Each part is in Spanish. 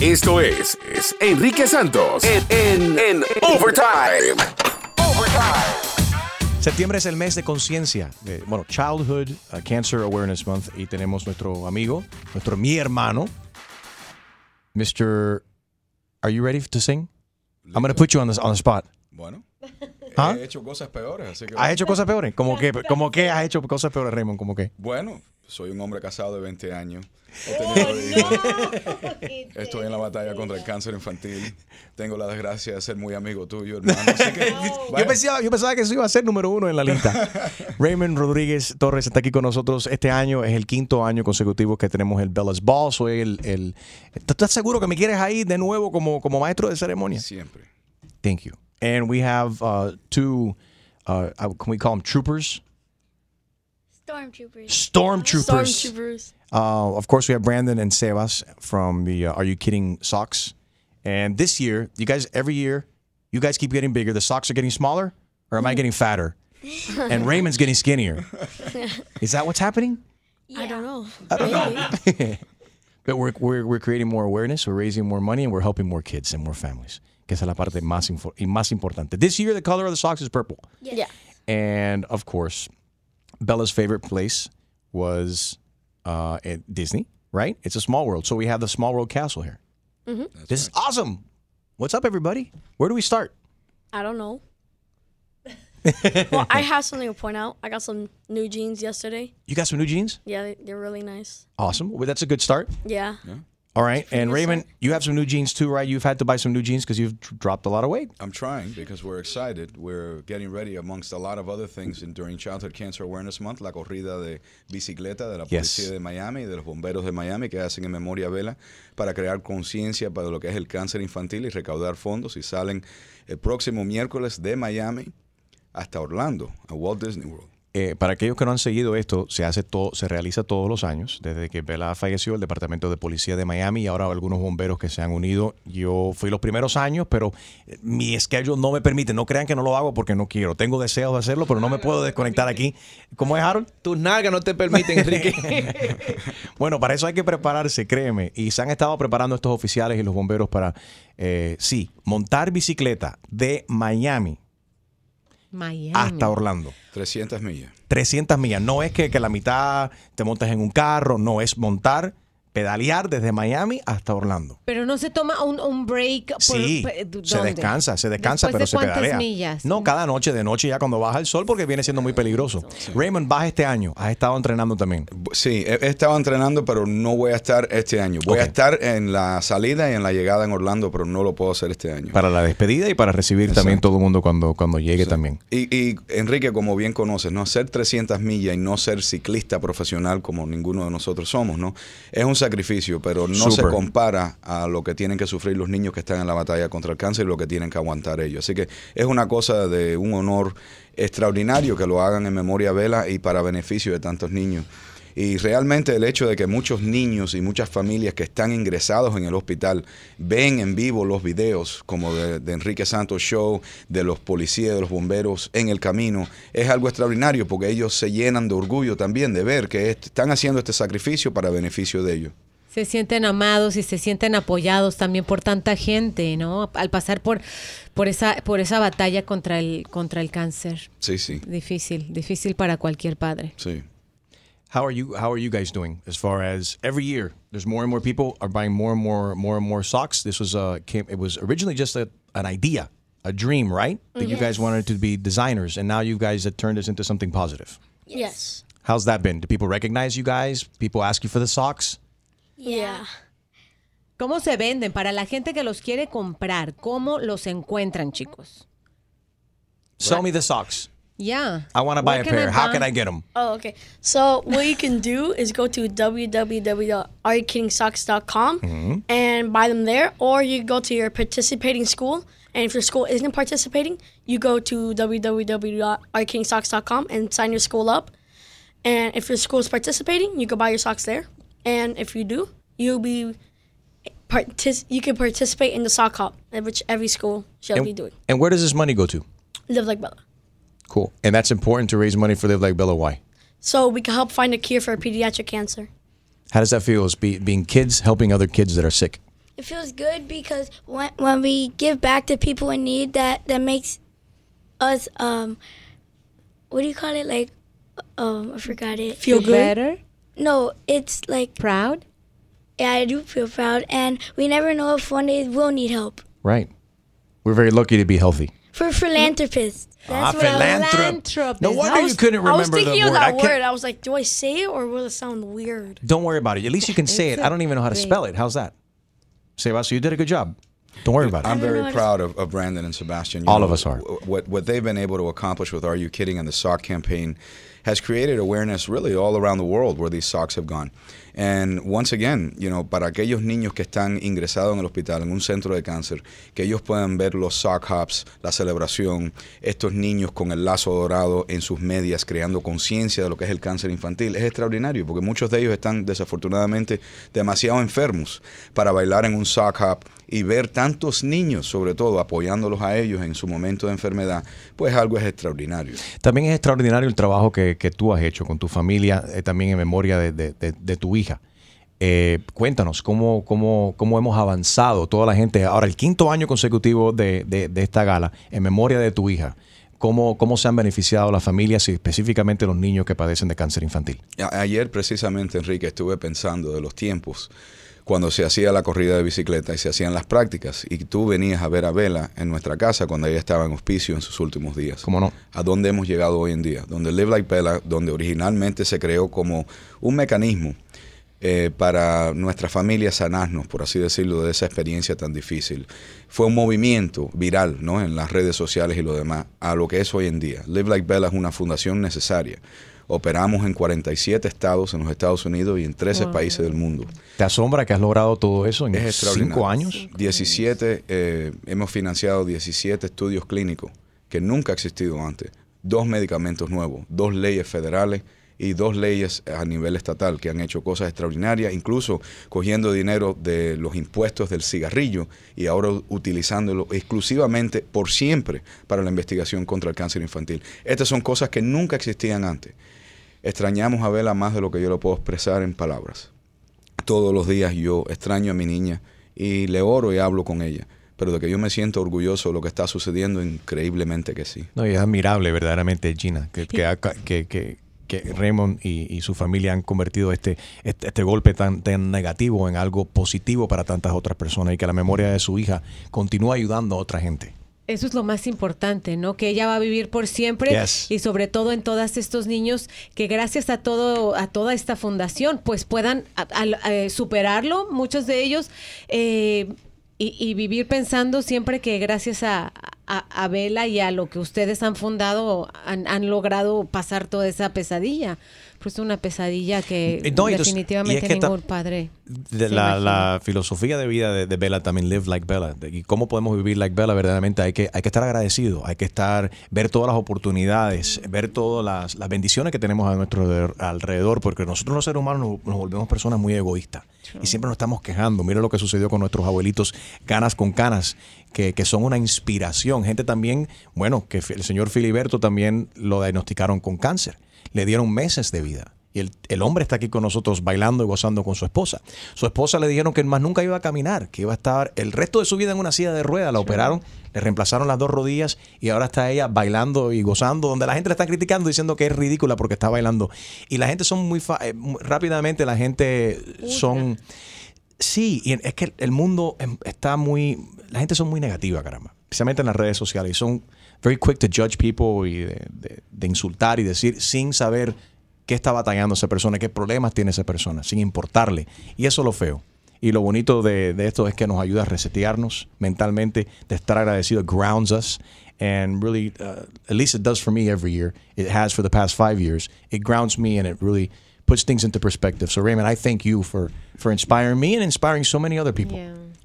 Esto es, es Enrique Santos en, en, en Overtime. Septiembre es el mes de conciencia, de, bueno, Childhood uh, Cancer Awareness Month, y tenemos nuestro amigo, nuestro mi hermano, Mr. Are you ready to sing? I'm going to put you on the, on the spot. Bueno, ¿Ah? he hecho cosas peores, así que... ¿Has hecho cosas peores? ¿Cómo que, como que has hecho cosas peores, Raymond? ¿Cómo que? Bueno, soy un hombre casado de 20 años. He tenido hijos. Estoy en la batalla contra el cáncer infantil. Tengo la desgracia de ser muy amigo tuyo, hermano. Así que, Yo pensaba, yo pensaba que eso iba a ser número uno en la lista. Raymond Rodríguez Torres está aquí con nosotros. Este año es el quinto año consecutivo que tenemos el Bellas Ball. Soy el, el- ¿Tú estás seguro que me quieres ahí de nuevo como, como maestro de ceremonia? Siempre. Thank you. And we have uh, two, uh, uh, can we call them troopers? Stormtroopers. Stormtroopers. Stormtroopers. Uh, of course, we have Brandon and Sebas from the uh, Are You Kidding Socks. And this year, you guys, every year, you guys keep getting bigger. The socks are getting smaller, or am I getting fatter? and Raymond's getting skinnier. Is that what's happening? I don't know. I don't we're, we're, we're creating more awareness, we're raising more money, and we're helping more kids and more families. Que esa es la parte más, info- más importante. This year, the color of the socks is purple. Yeah. And of course, Bella's favorite place was uh, at Disney, right? It's a small world. So we have the small world castle here. This is awesome. What's up, everybody? Where do we start? I don't know. well, I have something to point out. I got some new jeans yesterday. You got some new jeans? Yeah, they, they're really nice. Awesome. Well, that's a good start. Yeah. All right. And Raymond, you have some new jeans too, right? You've had to buy some new jeans because you've dr- dropped a lot of weight. I'm trying because we're excited. We're getting ready amongst a lot of other things in, during Childhood Cancer Awareness Month, la corrida de bicicleta de la Yes. policía de Miami y de los bomberos de Miami que hacen en memoria vela para crear conciencia para lo que es el cáncer infantil y recaudar fondos y salen el próximo miércoles de Miami hasta Orlando, a Walt Disney World. Eh, para aquellos que no han seguido esto, se hace todo, se realiza todos los años. Desde que Bella falleció, el Departamento de Policía de Miami y ahora algunos bomberos que se han unido. Yo fui los primeros años, pero eh, mi schedule no me permite. No crean que no lo hago porque no quiero. Tengo deseos de hacerlo, pero no me puedo desconectar aquí. ¿Cómo es, Harold? Tus nalgas no te permiten, Enrique. Bueno, para eso hay que prepararse, créeme. Y se han estado preparando estos oficiales y los bomberos para, eh, sí, montar bicicleta de Miami Miami. hasta Orlando. 300 millas. 300 millas. No es que, que la mitad te montes en un carro, no, es montar, pedalear desde Miami hasta Orlando. Pero no se toma un, un break. por- Sí, pe- se ¿dónde? descansa, se descansa, Después pero de se cuántas pedalea. millas? No, cada noche, de noche ya cuando baja el sol, porque viene siendo muy peligroso. Raymond, baja este año, has estado entrenando también. Sí, he, he estado entrenando, pero no voy a estar este año. Voy a Ok. estar en la salida y en la llegada en Orlando, pero no lo puedo hacer este año. Para la despedida y para recibir también Exacto. todo el mundo cuando, cuando llegue también. Y, y, Enrique, como bien conoces, no hacer 300 millas y no ser ciclista profesional como ninguno de nosotros somos, ¿no? Es un sacrificio, pero no se compara a lo que tienen que sufrir los niños que están en la batalla contra el cáncer y lo que tienen que aguantar ellos. Así que es una cosa de un honor extraordinario que lo hagan en memoria vela y para beneficio de tantos niños. Y realmente el hecho de que muchos niños y muchas familias que están ingresados en el hospital ven en vivo los videos como de, de Enrique Santos Show, de los policías, de los bomberos en el camino, es algo extraordinario porque ellos se llenan de orgullo también de ver que est- están haciendo este sacrificio para beneficio de ellos. Se sienten amados y se sienten apoyados también por tanta gente, ¿no? Al pasar por, por, esa, por esa batalla contra el, contra el cáncer. Sí, sí, Difícil, difícil para cualquier padre. sí. How are you? How are you guys doing? As far as every year, there's more and more people are buying more and more, more and more socks. This was uh, came. It was originally just a, an idea, a dream, right? That you guys wanted to be designers, and now you guys have turned this into something positive. Yes. How's that been? Do people recognize you guys? People ask you for the socks? Yeah. ¿Cómo se venden? Para la gente que los quiere comprar, ¿cómo los encuentran, chicos? Sell me the socks. Yeah. I want to buy Where a can I pair. How buy- can I get them? Oh, okay. So what you can do is go to www.areyoukidingsocks.com mm-hmm. and buy them there, or you go to your participating school. And if your school isn't participating, you go to www.areyoukidingsocks.com and sign your school up. And if your school is participating, you can buy your socks there. And if you do, you'll be partic- you can participate in the sock hop, which every school should be doing. and where does this money go to? Live like Bella. Cool. And that's important to raise money for Live Like Bella. Why? So we can help find a cure for pediatric cancer. How does that feel as be, being kids helping other kids that are sick? It feels good because when when we give back to people in need, that that makes us um, what do you call it? Like, um, I forgot it. Feel Feel good? better? No, it's like Proud? yeah, I do feel proud, and we never know if one day we'll need help. Right. We're very lucky to be healthy. For philanthropists, that's Ah, I was- Philanthropist. No wonder I you couldn't remember I was thinking the of word. I that can't- word. I was like, do I say it or will it sound weird? Don't worry about it. At least you can say it. I don't even know how to a spell it. How's that? Sebas, you did a good job. Don't worry about it. I'm very proud of, of Brandon and Sebastian. You All of us are. What what they've been able to accomplish with Are You Kidding and the sock campaign has created awareness really all around the world where these socks have gone. And once again, you know, para aquellos niños que están ingresados en el hospital, en un centro de cáncer, que ellos puedan ver los sock hops, la celebración, estos niños con el lazo dorado en sus medias, creando conciencia de lo que es el cáncer infantil, es extraordinario, porque muchos de ellos están desafortunadamente demasiado enfermos para bailar en un sock hop y ver tantos niños, sobre todo, apoyándolos a ellos en su momento de enfermedad, pues algo es extraordinario. También es extraordinario el trabajo que, que tú has hecho con tu familia, eh, también en memoria de, de- tu hija. Eh, cuéntanos cómo, cómo, cómo hemos avanzado toda la gente. Ahora, el quinto año consecutivo de, de- de esta gala, en memoria de tu hija, ¿cómo, cómo se han beneficiado las familias y específicamente los niños que padecen de cáncer infantil? Ayer precisamente, Enrique, estuve pensando de los tiempos cuando se hacía la corrida de bicicleta y se hacían las prácticas y tú venías a ver a Vela en nuestra casa cuando ella estaba en hospicio en sus últimos días. ¿Cómo no? A dónde hemos llegado hoy en día, donde Live Like Bella, donde originalmente se creó como un mecanismo eh, para nuestra familia sanarnos, por así decirlo, de esa experiencia tan difícil. Fue un movimiento viral ¿no? en las redes sociales y lo demás a lo que es hoy en día. Live Like Bella es una fundación necesaria. Operamos en 47 estados en los Estados Unidos y en 13 países del mundo. ¿Te asombra que has logrado todo eso en Es cinco años? 17, eh, hemos financiado 17 estudios clínicos que nunca ha existido antes. Dos medicamentos nuevos, dos leyes federales y dos leyes a nivel estatal que han hecho cosas extraordinarias, incluso cogiendo dinero de los impuestos del cigarrillo y ahora utilizándolo exclusivamente por siempre para la investigación contra el cáncer infantil. Estas son cosas que nunca existían antes. Extrañamos a Vela más de lo que yo lo puedo expresar en palabras todos los días yo extraño a mi niña y le oro y hablo con ella. Pero de que yo me siento orgulloso de lo que está sucediendo, increíblemente que sí. No, y es admirable verdaderamente, Gina, que, que, que, que- que Raymond y, y su familia han convertido este, este, este golpe tan, tan negativo en algo positivo para tantas otras personas y que la memoria de su hija continúa ayudando a otra gente. Eso es lo más importante, ¿no? Que ella va a vivir por siempre Yes. y sobre todo en todos estos niños que gracias a todo a toda esta fundación pues puedan a- a- eh, superarlo, muchos de ellos eh, y, y vivir pensando siempre que gracias a, a, a Vela y a lo que ustedes han fundado han, han logrado pasar toda esa pesadilla. Pues una pesadilla que no, definitivamente es que ningún padre. De la, filosofía de vida de, de Bella también, live like Bella. De- y cómo podemos vivir like Bella, verdaderamente hay que, hay que estar agradecido, hay que estar, ver todas las oportunidades, ver todas las, las bendiciones que tenemos a nuestro alrededor- porque nosotros los seres humanos nos, nos volvemos personas muy egoístas y siempre nos estamos quejando. Mira lo que sucedió con nuestros abuelitos, canas con canas, que, que son una inspiración. Gente también, bueno, que el señor Filiberto también lo diagnosticaron con cáncer, le dieron meses de vida. Y el, el hombre está aquí con nosotros bailando y gozando con su esposa. Su esposa le dijeron que más nunca iba a caminar, que iba a estar el resto de su vida en una silla de ruedas. La operaron, le reemplazaron las dos rodillas y ahora está ella bailando y gozando, donde la gente le está criticando diciendo que es ridícula porque está bailando. Y la gente son muy, fa- eh, rápidamente, la gente son... Sí, y es que el- el mundo em, está muy... La gente son muy negativa, caramba. Especialmente en las redes sociales. Son very quick to judge people y de, de- de insultar y decir sin saber qué está batallando esa persona, qué problemas tiene esa persona, sin importarle. Y eso es lo feo. Y lo bonito de, de esto es que nos ayuda a resetearnos mentalmente, de estar agradecido, grounds us. And really, uh, at least it does for me every year. It has for the past five years. It grounds me and it really puts things into perspective. So, Raymond, I thank you for, for inspiring me and inspiring so many other people.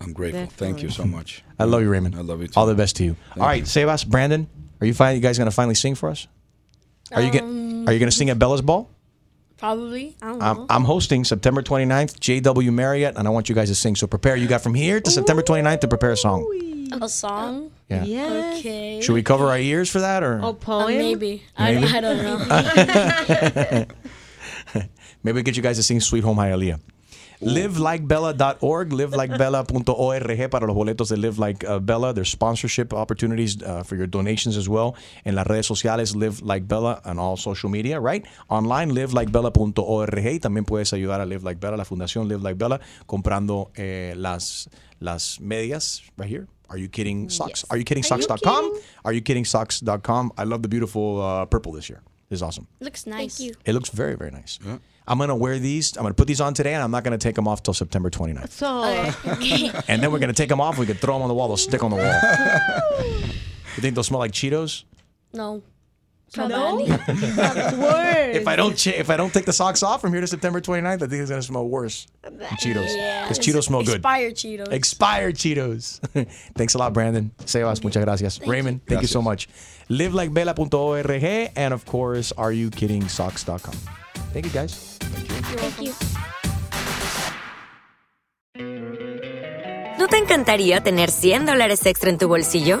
I'm grateful. Thank you so much. I love you, Raymond. I love you too. All the best to you. All right, you. Sebas, Brandon, are you fin- you guys going to finally sing for us? Are you get, Are you going to sing at Bella's Ball? Probably. I don't I'm, know. I'm hosting September 29th, JW Marriott, and I want you guys to sing. So prepare. You got from here to September 29th to prepare a song. a song. Yeah. Yes. Okay. Should we cover our ears for that, or Oh, Uh, poem. maybe. Maybe? I, I don't know. maybe we get you guys to sing Sweet Home Hialeah? livelikebella.org, livelikebella.org para los boletos de Live Like uh, Bella. There's sponsorship opportunities uh, for your donations as well. En las redes sociales, Live Like Bella on all social media, right? Online, livelikebella.org. Y También puedes ayudar a Live Like Bella, la fundación Live Like Bella, comprando eh, las, las medias right here. Are you kidding socks? Are you kidding socks.com? Are you kidding socks.com? I love the beautiful uh, purple this year. This is awesome. Looks nice. Thank you. It looks very, very nice. I'm going to wear these. I'm going to put these on today, and I'm not going to take them off till September 29th. So, oh. And then we're going to take them off. We can throw them on the wall. They'll stick on the wall. you think they'll smell like Cheetos? No. No? Probably. Words. If I don't cha- if I don't take the socks off from here to September 29th, I think it's going to smell worse than Cheetos. Yeah. Because Cheetos smell good. Expired Cheetos. Expired Cheetos. Thanks a lot, Brandon. Sebas, muchas gracias. Raymond, thank you so much. Live like LiveLikeBella.org and of course, AreYouKiddingSocks.com. Thank you, guys. Thank you. ¿No te encantaría tener 100 dólares extra en tu bolsillo?